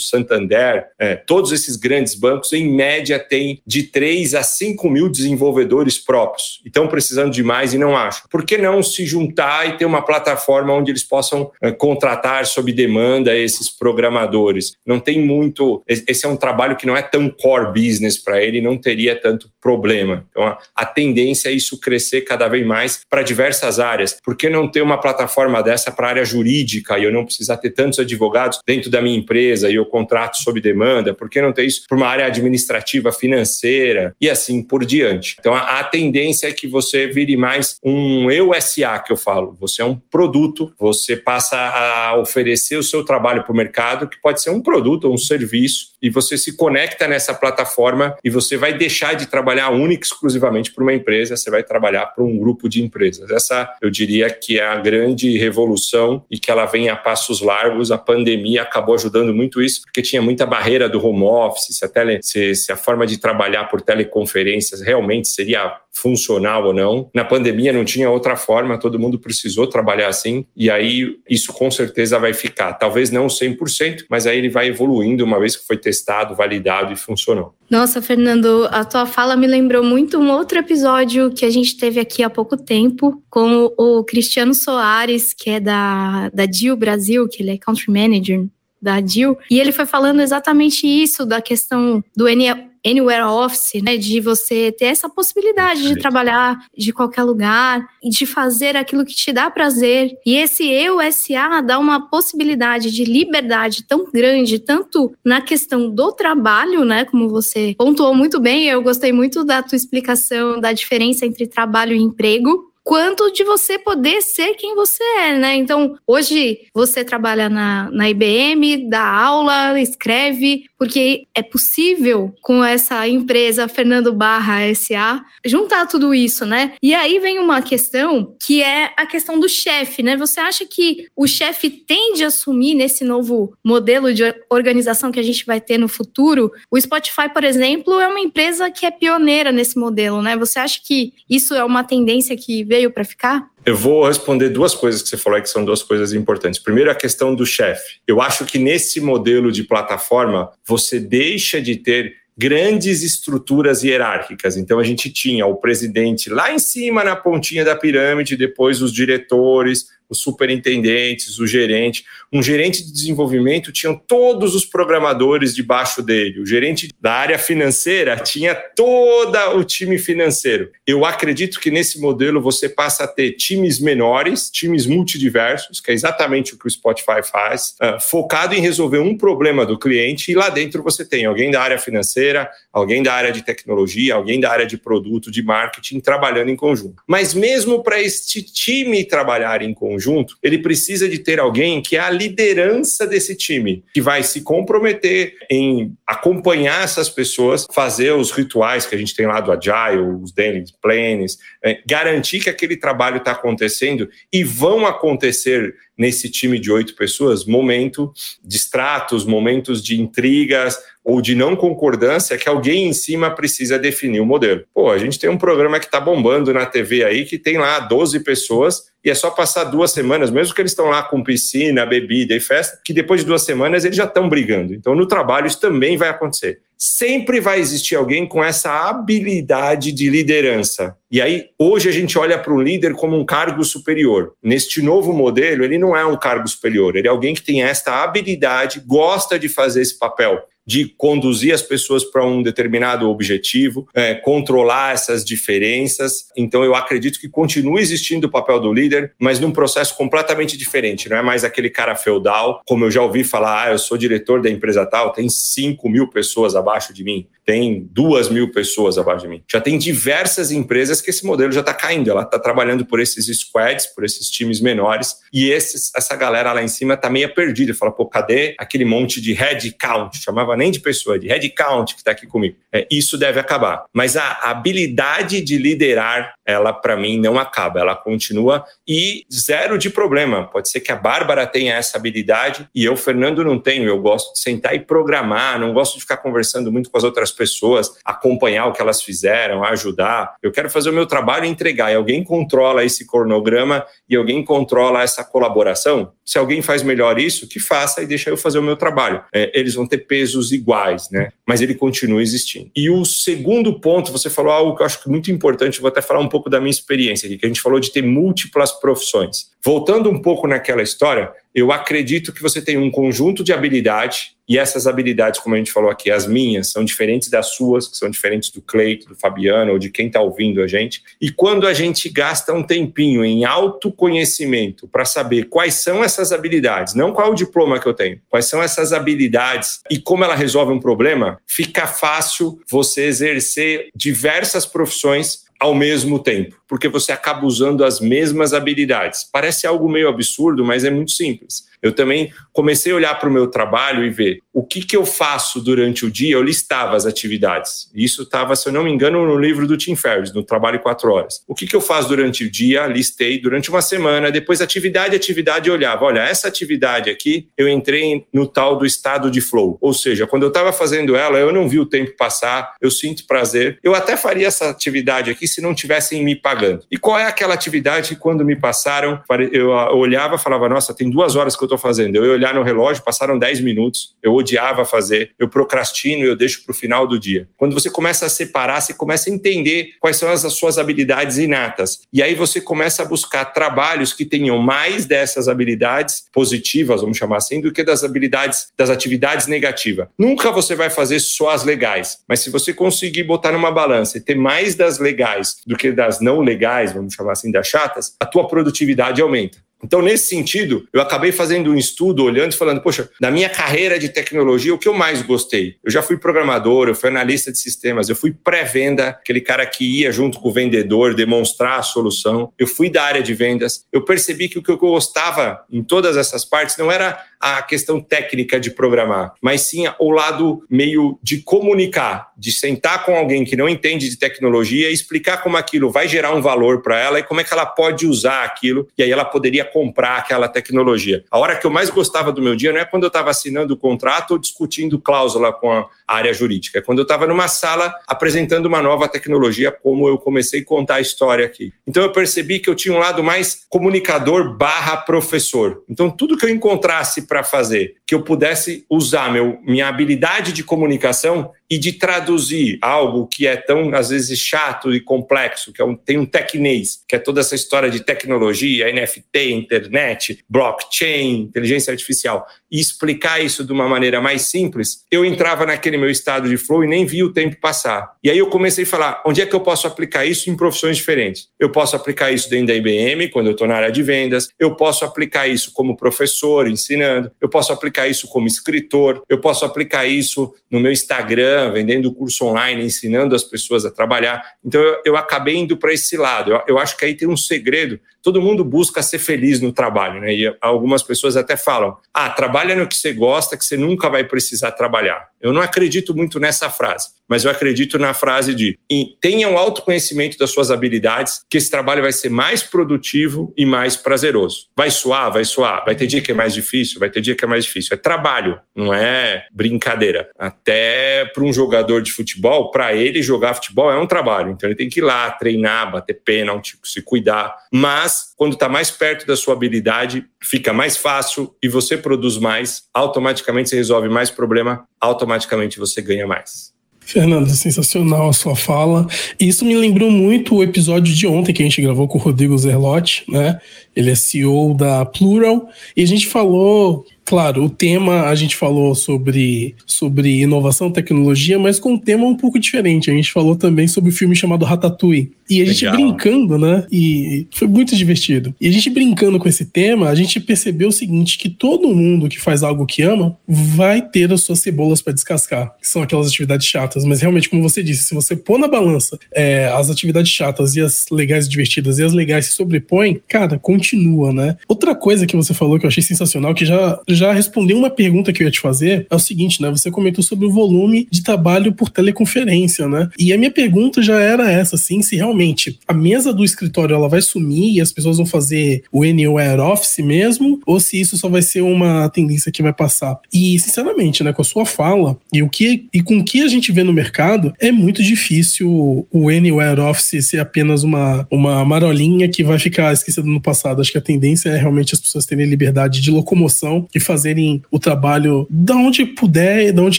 Santander, uh, todos esses grandes bancos, em média, têm de 3 a 5 mil desenvolvedores próprios. E estão precisando de mais e não acham. Por que não se juntar e ter uma plataforma onde eles possam uh, contratar sob demanda esses programadores? Não tem muito. Esse é um trabalho que não é tão core business para ele, não teria tanto problema. Então, a, a tendência é isso crescer cada vez mais para diversas áreas. Por que não ter uma plataforma dessa para a área jurídica? Jurídica e eu não precisar ter tantos advogados dentro da minha empresa e eu contrato sob demanda? Por que não ter isso para uma área administrativa, financeira e assim por diante? Então, a, a tendência é que você vire mais um eu SA, que eu falo. Você é um produto, você passa a oferecer o seu trabalho para o mercado, que pode ser um produto ou um serviço, e você se conecta nessa plataforma e você vai deixar de trabalhar única e exclusivamente para uma empresa, você vai trabalhar para um grupo de empresas. Essa, eu diria que é a grande revolução e que ela vem a passos largos. A pandemia acabou ajudando muito isso, porque tinha muita barreira do home office, se a, tele, se, se a forma de trabalhar por teleconferências realmente seria funcional ou não. Na pandemia não tinha outra forma, todo mundo precisou trabalhar assim, e aí isso com certeza vai ficar. Talvez não 100%, mas aí ele vai evoluindo uma vez que foi testado, validado e funcionou. Nossa, Fernando, a tua fala me lembrou muito um outro episódio que a gente teve aqui há pouco tempo com o Cristiano Soares, que é da, da Deal Brasil, que ele é Country Manager da Dil, e ele foi falando exatamente isso da questão do Anywhere Office, né, de você ter essa possibilidade de trabalhar de qualquer lugar e de fazer aquilo que te dá prazer. E esse eu SA dá uma possibilidade de liberdade tão grande, tanto na questão do trabalho, né, como você pontuou muito bem, eu gostei muito da tua explicação da diferença entre trabalho e emprego quanto de você poder ser quem você é, né? Então, hoje você trabalha na, na IBM, dá aula, escreve, porque é possível com essa empresa Fernando Barra SA juntar tudo isso, né? E aí vem uma questão que é a questão do chefe, né? Você acha que o chefe tende a assumir nesse novo modelo de organização que a gente vai ter no futuro? O Spotify, por exemplo, é uma empresa que é pioneira nesse modelo, né? Você acha que isso é uma tendência que veio para ficar? Eu vou responder duas coisas que você falou que são duas coisas importantes. Primeiro, a questão do chefe. Eu acho que nesse modelo de plataforma, você deixa de ter grandes estruturas hierárquicas. Então a gente tinha o presidente lá em cima na pontinha da pirâmide, depois os diretores, os superintendentes, o gerente. Um gerente de desenvolvimento tinha todos os programadores debaixo dele. O gerente da área financeira tinha todo o time financeiro. Eu acredito que nesse modelo você passa a ter times menores, times multidiversos, que é exatamente o que o Spotify faz, uh, focado em resolver um problema do cliente. E lá dentro você tem alguém da área financeira, alguém da área de tecnologia, alguém da área de produto, de marketing, trabalhando em conjunto. Mas mesmo para este time trabalhar em conjunto, conjunto, ele precisa de ter alguém que é a liderança desse time, que vai se comprometer em acompanhar essas pessoas, fazer os rituais que a gente tem lá do Agile, os daily plans, é, garantir que aquele trabalho está acontecendo e vão acontecer nesse time de oito pessoas momento de extratos, momentos de intrigas, ou de não concordância que alguém em cima precisa definir o modelo. Pô, a gente tem um programa que está bombando na TV aí que tem lá 12 pessoas e é só passar duas semanas, mesmo que eles estão lá com piscina, bebida e festa, que depois de duas semanas eles já estão brigando. Então no trabalho isso também vai acontecer. Sempre vai existir alguém com essa habilidade de liderança. E aí, hoje a gente olha para o líder como um cargo superior. Neste novo modelo, ele não é um cargo superior, ele é alguém que tem esta habilidade, gosta de fazer esse papel de conduzir as pessoas para um determinado objetivo, é, controlar essas diferenças. Então, eu acredito que continua existindo o papel do líder, mas num processo completamente diferente. Não é mais aquele cara feudal, como eu já ouvi falar, ah, eu sou diretor da empresa tal, tem 5 mil pessoas abaixo de mim tem duas mil pessoas abaixo de mim. Já tem diversas empresas que esse modelo já está caindo. Ela está trabalhando por esses squads, por esses times menores, e esses, essa galera lá em cima está meio perdida. Fala, pô, cadê aquele monte de head count? Chamava nem de pessoa, de head count que está aqui comigo. É, isso deve acabar. Mas a habilidade de liderar, ela para mim não acaba. Ela continua e zero de problema. Pode ser que a Bárbara tenha essa habilidade e eu, Fernando, não tenho. Eu gosto de sentar e programar, não gosto de ficar conversando muito com as outras pessoas, acompanhar o que elas fizeram, ajudar. Eu quero fazer o meu trabalho e entregar. E alguém controla esse cronograma e alguém controla essa colaboração. Se alguém faz melhor isso, que faça e deixa eu fazer o meu trabalho. É, eles vão ter pesos iguais, né? Mas ele continua existindo. E o segundo ponto, você falou algo que eu acho muito importante, vou até falar um da minha experiência aqui, que a gente falou de ter múltiplas profissões. Voltando um pouco naquela história, eu acredito que você tem um conjunto de habilidade e essas habilidades, como a gente falou aqui, as minhas, são diferentes das suas, que são diferentes do Cleito, do Fabiano ou de quem está ouvindo a gente. E quando a gente gasta um tempinho em autoconhecimento para saber quais são essas habilidades, não qual o diploma que eu tenho, quais são essas habilidades e como ela resolve um problema, fica fácil você exercer diversas profissões ao mesmo tempo, porque você acaba usando as mesmas habilidades. Parece algo meio absurdo, mas é muito simples. Eu também comecei a olhar para o meu trabalho e ver o que, que eu faço durante o dia. Eu listava as atividades. Isso estava, se eu não me engano, no livro do Tim Ferriss, no Trabalho Quatro Horas. O que, que eu faço durante o dia? Listei durante uma semana. Depois, atividade, atividade, eu olhava. Olha, essa atividade aqui, eu entrei no tal do estado de flow. Ou seja, quando eu estava fazendo ela, eu não vi o tempo passar, eu sinto prazer. Eu até faria essa atividade aqui se não tivessem me pagando. E qual é aquela atividade que, quando me passaram, eu olhava e falava: Nossa, tem duas horas que eu estou fazendo. Eu ia olhar no relógio, passaram 10 minutos, eu odiava fazer, eu procrastino e eu deixo para o final do dia. Quando você começa a separar, você começa a entender quais são as suas habilidades inatas. E aí você começa a buscar trabalhos que tenham mais dessas habilidades positivas, vamos chamar assim, do que das habilidades, das atividades negativas. Nunca você vai fazer só as legais, mas se você conseguir botar numa balança e ter mais das legais do que das não legais, vamos chamar assim, das chatas, a tua produtividade aumenta. Então, nesse sentido, eu acabei fazendo um estudo, olhando e falando, poxa, da minha carreira de tecnologia, o que eu mais gostei? Eu já fui programador, eu fui analista de sistemas, eu fui pré-venda, aquele cara que ia junto com o vendedor demonstrar a solução. Eu fui da área de vendas. Eu percebi que o que eu gostava em todas essas partes não era a questão técnica de programar, mas sim o lado meio de comunicar, de sentar com alguém que não entende de tecnologia e explicar como aquilo vai gerar um valor para ela e como é que ela pode usar aquilo e aí ela poderia comprar aquela tecnologia. A hora que eu mais gostava do meu dia não é quando eu estava assinando o contrato ou discutindo cláusula com a área jurídica, é quando eu estava numa sala apresentando uma nova tecnologia, como eu comecei a contar a história aqui. Então eu percebi que eu tinha um lado mais comunicador barra professor. Então tudo que eu encontrasse para fazer, que eu pudesse usar meu, minha habilidade de comunicação e de traduzir algo que é tão, às vezes, chato e complexo, que é um, tem um tecnês, que é toda essa história de tecnologia, NFT, internet, blockchain, inteligência artificial, e explicar isso de uma maneira mais simples, eu entrava naquele meu estado de flow e nem via o tempo passar. E aí eu comecei a falar, onde é que eu posso aplicar isso em profissões diferentes? Eu posso aplicar isso dentro da IBM, quando eu estou na área de vendas, eu posso aplicar isso como professor, ensinando, eu posso aplicar isso como escritor, eu posso aplicar isso no meu Instagram, vendendo curso online, ensinando as pessoas a trabalhar. Então eu, eu acabei indo para esse lado. Eu, eu, acho que aí tem um segredo. Todo mundo busca ser feliz no trabalho, né? E algumas pessoas até falam: ah, trabalha no que você gosta, que você nunca vai precisar trabalhar. Eu não acredito muito nessa frase, mas eu acredito na frase de tenha um autoconhecimento das suas habilidades, que esse trabalho vai ser mais produtivo e mais prazeroso. Vai suar, vai suar, vai ter dia que é mais difícil, vai ter dia que é mais difícil. É trabalho, não é brincadeira. Até para um jogador de futebol, para ele jogar futebol é um trabalho, então ele tem que ir lá treinar, bater pênalti, se cuidar. Mas quando está mais perto da sua habilidade, fica mais fácil e você produz mais, automaticamente você resolve mais problema, automaticamente você ganha mais. Fernando, sensacional a sua fala. Isso me lembrou muito o episódio de ontem que a gente gravou com o Rodrigo Zerlotti, né? Ele é CEO da Plural e a gente falou Claro, o tema a gente falou sobre, sobre inovação, tecnologia, mas com um tema um pouco diferente. A gente falou também sobre o um filme chamado Ratatouille. E a gente Legal. brincando, né? E foi muito divertido. E a gente brincando com esse tema, a gente percebeu o seguinte: que todo mundo que faz algo que ama vai ter as suas cebolas para descascar, que são aquelas atividades chatas. Mas realmente, como você disse, se você pôr na balança é, as atividades chatas e as legais e divertidas e as legais se sobrepõem, cara, continua, né? Outra coisa que você falou que eu achei sensacional, que já já respondeu uma pergunta que eu ia te fazer. É o seguinte, né? Você comentou sobre o volume de trabalho por teleconferência, né? E a minha pergunta já era essa, assim, se realmente a mesa do escritório ela vai sumir e as pessoas vão fazer o Anywhere Office mesmo, ou se isso só vai ser uma tendência que vai passar. E, sinceramente, né, com a sua fala e o que e com o que a gente vê no mercado, é muito difícil o Anywhere Office ser apenas uma, uma marolinha que vai ficar esquecida no passado. Acho que a tendência é realmente as pessoas terem liberdade de locomoção e fazerem o trabalho da onde puder, da onde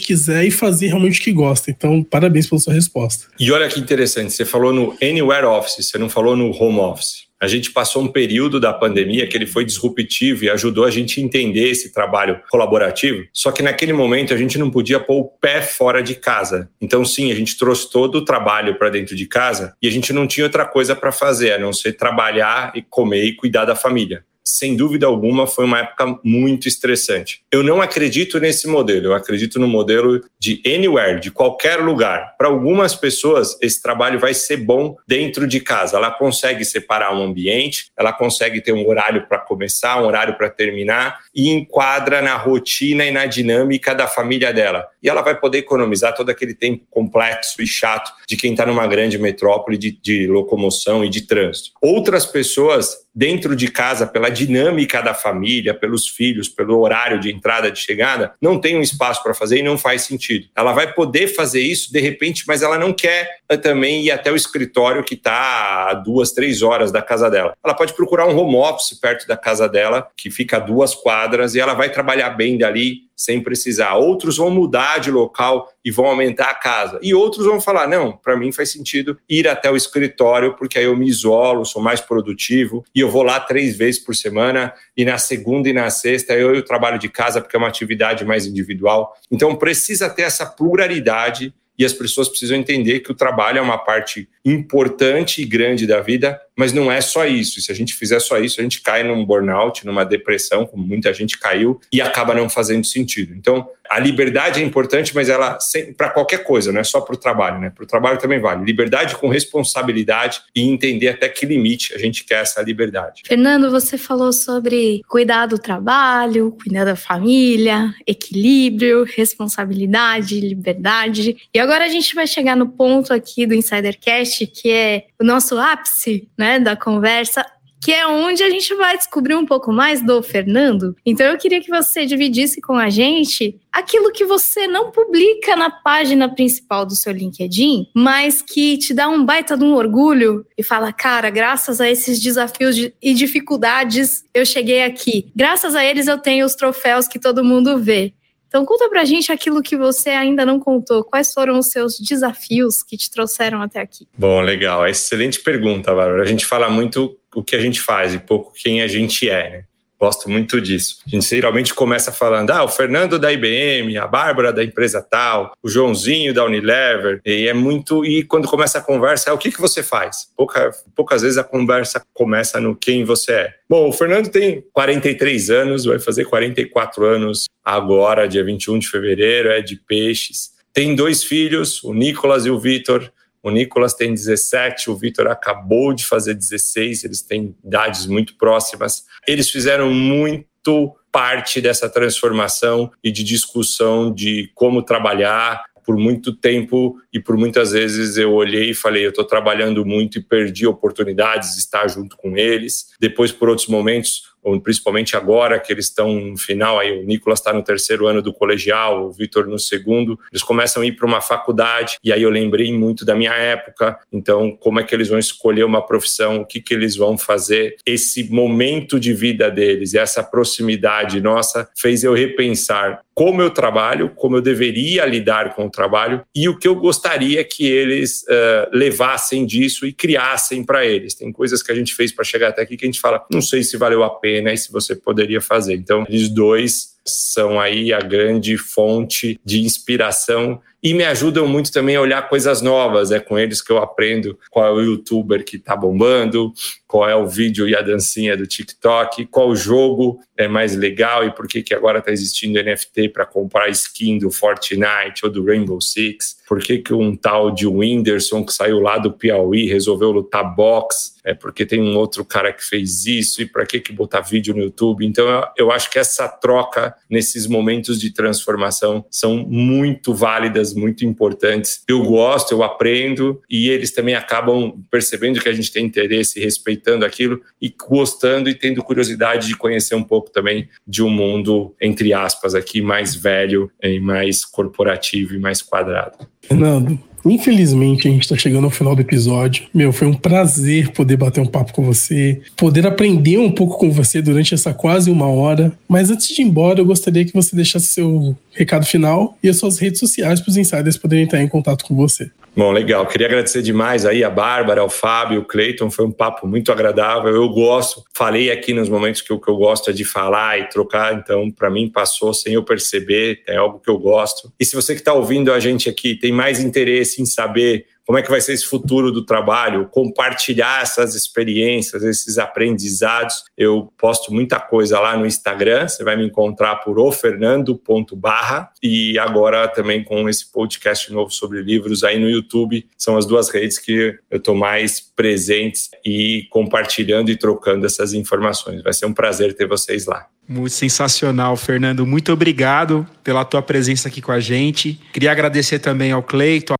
quiser e fazer realmente o que gosta. Então, parabéns pela sua resposta. E olha que interessante, você falou no Anywhere Office, você não falou no Home Office. A gente passou um período da pandemia que ele foi disruptivo e ajudou a gente a entender esse trabalho colaborativo. Só que naquele momento a gente não podia pôr o pé fora de casa. Então, sim, a gente trouxe todo o trabalho para dentro de casa e a gente não tinha outra coisa para fazer a não ser trabalhar e comer e cuidar da família sem dúvida alguma, foi uma época muito estressante. Eu não acredito nesse modelo, eu acredito no modelo de anywhere, de qualquer lugar. Para algumas pessoas, esse trabalho vai ser bom dentro de casa. Ela consegue separar um ambiente, ela consegue ter um horário para começar, um horário para terminar e enquadra na rotina e na dinâmica da família dela. E ela vai poder economizar todo aquele tempo complexo e chato de quem está numa grande metrópole de, de locomoção e de trânsito. Outras pessoas dentro de casa, pela dinâmica da família, pelos filhos, pelo horário de entrada, de chegada, não tem um espaço para fazer e não faz sentido. Ela vai poder fazer isso de repente, mas ela não quer eh, também ir até o escritório que está a duas, três horas da casa dela. Ela pode procurar um home office perto da casa dela, que fica a duas quadras, e ela vai trabalhar bem dali sem precisar. Outros vão mudar de local e vão aumentar a casa. E outros vão falar: não, para mim faz sentido ir até o escritório, porque aí eu me isolo, sou mais produtivo e eu vou lá três vezes por semana. E na segunda e na sexta eu, eu trabalho de casa, porque é uma atividade mais individual. Então precisa ter essa pluralidade e as pessoas precisam entender que o trabalho é uma parte importante e grande da vida, mas não é só isso. Se a gente fizer só isso, a gente cai num burnout, numa depressão, como muita gente caiu, e acaba não fazendo sentido. Então, a liberdade é importante, mas ela para qualquer coisa, não é só para o trabalho, né? Para o trabalho também vale. Liberdade com responsabilidade e entender até que limite a gente quer essa liberdade. Fernando, você falou sobre cuidar do trabalho, cuidar da família, equilíbrio, responsabilidade, liberdade. E agora a gente vai chegar no ponto aqui do Insidercast, que é o nosso ápice, né? Né, da conversa, que é onde a gente vai descobrir um pouco mais do Fernando. Então eu queria que você dividisse com a gente aquilo que você não publica na página principal do seu LinkedIn, mas que te dá um baita de um orgulho e fala, cara, graças a esses desafios e dificuldades eu cheguei aqui. Graças a eles eu tenho os troféus que todo mundo vê. Então conta pra gente aquilo que você ainda não contou. Quais foram os seus desafios que te trouxeram até aqui? Bom, legal. Excelente pergunta, Bárbara. A gente fala muito o que a gente faz e pouco quem a gente é, né? Gosto muito disso. A gente geralmente começa falando, ah, o Fernando da IBM, a Bárbara da empresa tal, o Joãozinho da Unilever, e é muito. E quando começa a conversa, é o que, que você faz? Pouca, poucas vezes a conversa começa no quem você é. Bom, o Fernando tem 43 anos, vai fazer 44 anos agora, dia 21 de fevereiro, é de peixes. Tem dois filhos, o Nicolas e o Vitor. O Nicolas tem 17, o Vitor acabou de fazer 16, eles têm idades muito próximas. Eles fizeram muito parte dessa transformação e de discussão de como trabalhar. Por muito tempo e por muitas vezes eu olhei e falei, eu estou trabalhando muito e perdi oportunidades de estar junto com eles. Depois, por outros momentos, principalmente agora que eles estão no final, aí o Nicolas está no terceiro ano do colegial, o Vitor no segundo, eles começam a ir para uma faculdade, e aí eu lembrei muito da minha época, então como é que eles vão escolher uma profissão, o que, que eles vão fazer, esse momento de vida deles, essa proximidade nossa fez eu repensar como eu trabalho, como eu deveria lidar com o trabalho e o que eu gostaria que eles uh, levassem disso e criassem para eles. Tem coisas que a gente fez para chegar até aqui que a gente fala, não sei se valeu a pena e se você poderia fazer. Então, eles dois são aí a grande fonte de inspiração e me ajudam muito também a olhar coisas novas. É com eles que eu aprendo qual é o youtuber que está bombando, qual é o vídeo e a dancinha do TikTok, qual jogo é mais legal e por que, que agora está existindo NFT para comprar skin do Fortnite ou do Rainbow Six, por que, que um tal de Whindersson que saiu lá do Piauí resolveu lutar boxe, é porque tem um outro cara que fez isso e para que, que botar vídeo no YouTube. Então eu, eu acho que essa troca nesses momentos de transformação são muito válidas, muito importantes. Eu gosto, eu aprendo e eles também acabam percebendo que a gente tem interesse, respeitando aquilo e gostando e tendo curiosidade de conhecer um pouco também de um mundo, entre aspas, aqui mais velho e mais corporativo e mais quadrado. Fernando, Infelizmente, a gente está chegando ao final do episódio. Meu, foi um prazer poder bater um papo com você, poder aprender um pouco com você durante essa quase uma hora. Mas antes de ir embora, eu gostaria que você deixasse seu recado final e as suas redes sociais para os insiders poderem entrar em contato com você. Bom, legal. Queria agradecer demais aí a Bárbara, ao Fábio, o Cleiton. Foi um papo muito agradável. Eu gosto, falei aqui nos momentos que o que eu gosto é de falar e trocar. Então, para mim, passou sem eu perceber. É algo que eu gosto. E se você que está ouvindo a gente aqui tem mais interesse em saber como é que vai ser esse futuro do trabalho, compartilhar essas experiências, esses aprendizados. Eu posto muita coisa lá no Instagram, você vai me encontrar por ofernando.barra e agora também com esse podcast novo sobre livros aí no YouTube. São as duas redes que eu estou mais presentes e compartilhando e trocando essas informações. Vai ser um prazer ter vocês lá. Muito sensacional, Fernando. Muito obrigado pela tua presença aqui com a gente. Queria agradecer também ao Cleito,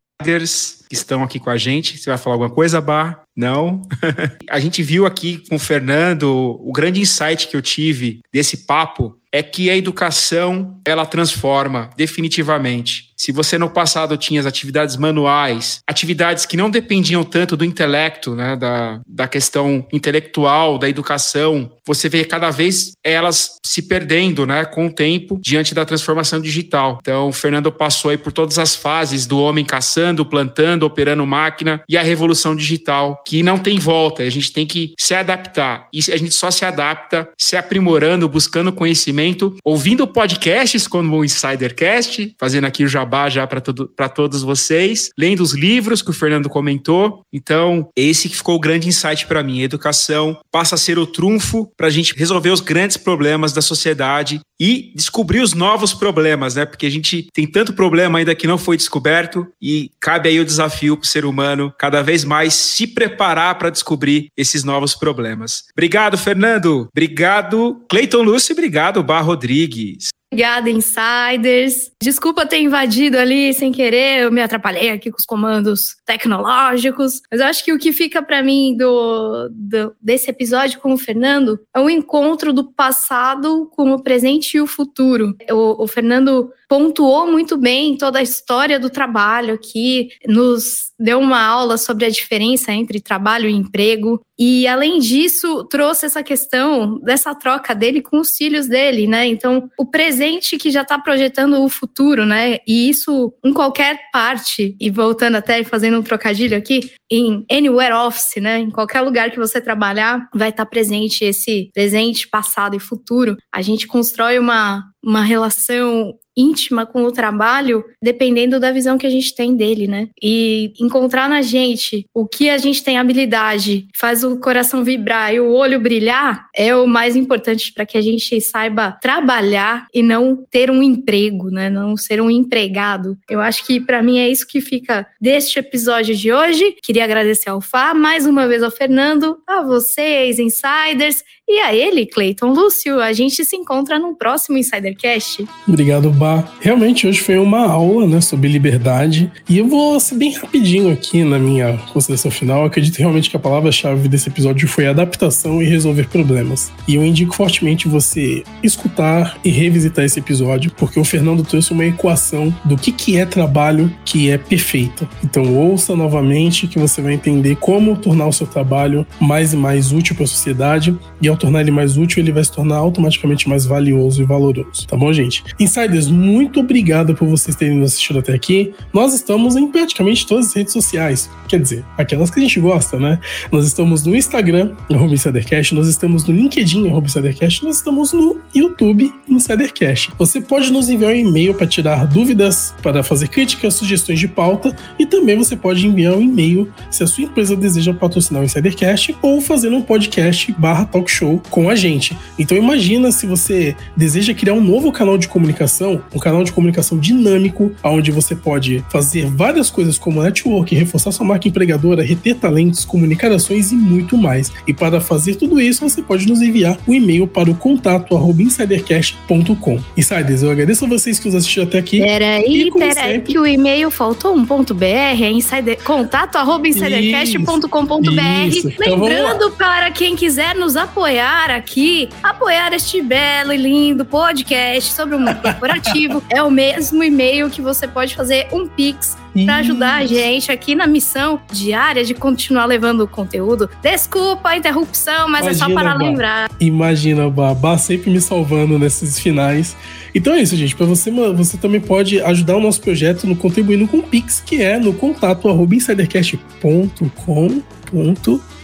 que estão aqui com a gente. Você vai falar alguma coisa, Bar? Não? [laughs] a gente viu aqui com o Fernando o grande insight que eu tive desse papo é que a educação ela transforma definitivamente. Se você no passado tinha as atividades manuais, atividades que não dependiam tanto do intelecto, né, da, da questão intelectual, da educação, você vê cada vez elas se perdendo né, com o tempo diante da transformação digital. Então, Fernando passou aí por todas as fases do homem caçando, plantando, operando máquina e a revolução digital, que não tem volta. A gente tem que se adaptar. E a gente só se adapta se aprimorando, buscando conhecimento, ouvindo podcasts como o Insidercast, fazendo aqui o jabá já para todo, todos vocês, lendo os livros que o Fernando comentou. Então, esse que ficou o grande insight para mim. A educação passa a ser o trunfo para a gente resolver os grandes problemas da sociedade e descobrir os novos problemas, né? Porque a gente tem tanto problema ainda que não foi descoberto e cabe aí o desafio para o ser humano cada vez mais se preparar para descobrir esses novos problemas. Obrigado, Fernando. Obrigado, Cleiton Lúcio. Obrigado, Bar Rodrigues. Obrigada, insiders. Desculpa ter invadido ali sem querer, eu me atrapalhei aqui com os comandos tecnológicos, mas eu acho que o que fica para mim do, do, desse episódio com o Fernando é o encontro do passado com o presente e o futuro. O, o Fernando pontuou muito bem toda a história do trabalho aqui, nos deu uma aula sobre a diferença entre trabalho e emprego. E, além disso, trouxe essa questão dessa troca dele com os filhos dele, né? Então, o presente que já está projetando o futuro, né? E isso em qualquer parte, e voltando até e fazendo um trocadilho aqui, em anywhere office, né? Em qualquer lugar que você trabalhar, vai estar tá presente esse presente, passado e futuro. A gente constrói uma, uma relação íntima com o trabalho, dependendo da visão que a gente tem dele, né? E encontrar na gente o que a gente tem habilidade, faz o coração vibrar e o olho brilhar, é o mais importante para que a gente saiba trabalhar e não ter um emprego, né? Não ser um empregado. Eu acho que para mim é isso que fica deste episódio de hoje. Queria agradecer ao Fá, mais uma vez ao Fernando, a vocês, insiders, e a ele, Cleiton Lúcio. A gente se encontra no próximo Insidercast. Obrigado, Bá. Realmente hoje foi uma aula né, sobre liberdade. E eu vou ser bem rapidinho aqui na minha consideração final. Eu acredito realmente que a palavra-chave desse episódio foi adaptação e resolver problemas. E eu indico fortemente você escutar e revisitar esse episódio, porque o Fernando trouxe uma equação do que, que é trabalho que é perfeita. Então ouça novamente que você vai entender como tornar o seu trabalho mais e mais útil para a sociedade e ao tornar ele mais útil, ele vai se tornar automaticamente mais valioso e valoroso. Tá bom, gente? Insiders, muito obrigado por vocês terem nos assistido até aqui. Nós estamos em praticamente todas as redes sociais. Quer dizer, aquelas que a gente gosta, né? Nós estamos no Instagram, arroba InsiderCast, nós estamos no LinkedIn, arroba InsiderCast, nós estamos no YouTube, InsiderCast. Você pode nos enviar um e-mail para tirar dúvidas, para fazer críticas, sugestões de pauta e também você pode enviar um e-mail se a sua empresa deseja patrocinar o Insidercast ou fazer um podcast barra talk show com a gente. Então imagina se você deseja criar um novo canal de comunicação, um canal de comunicação dinâmico, onde você pode fazer várias coisas como network, reforçar sua marca empregadora, reter talentos, comunicar ações e muito mais. E para fazer tudo isso, você pode nos enviar um e-mail para o contato insidercast.com. Insiders, eu agradeço a vocês que nos assistiram até aqui. Peraí, peraí, sempre... que o e-mail faltou um ponto .br, é insider, contato insidercast.com.br. Então Lembrando para quem quiser nos apoiar apoiar aqui, apoiar este belo e lindo podcast sobre o mundo corporativo, [laughs] [laughs] é o mesmo e-mail que você pode fazer um Pix para ajudar a gente aqui na missão diária de continuar levando o conteúdo. Desculpa a interrupção, mas Imagina, é só para bah. lembrar. Imagina, Babá sempre me salvando nesses finais. Então é isso, gente. Para você, você também pode ajudar o nosso projeto no contribuindo com o Pix, que é no contato insidercast.com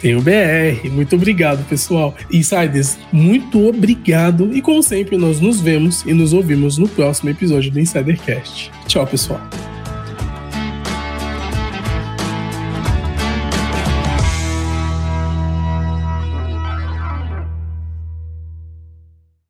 tem o BR. Muito obrigado, pessoal. Insiders, muito obrigado. E como sempre, nós nos vemos e nos ouvimos no próximo episódio do Insidercast. Tchau, pessoal.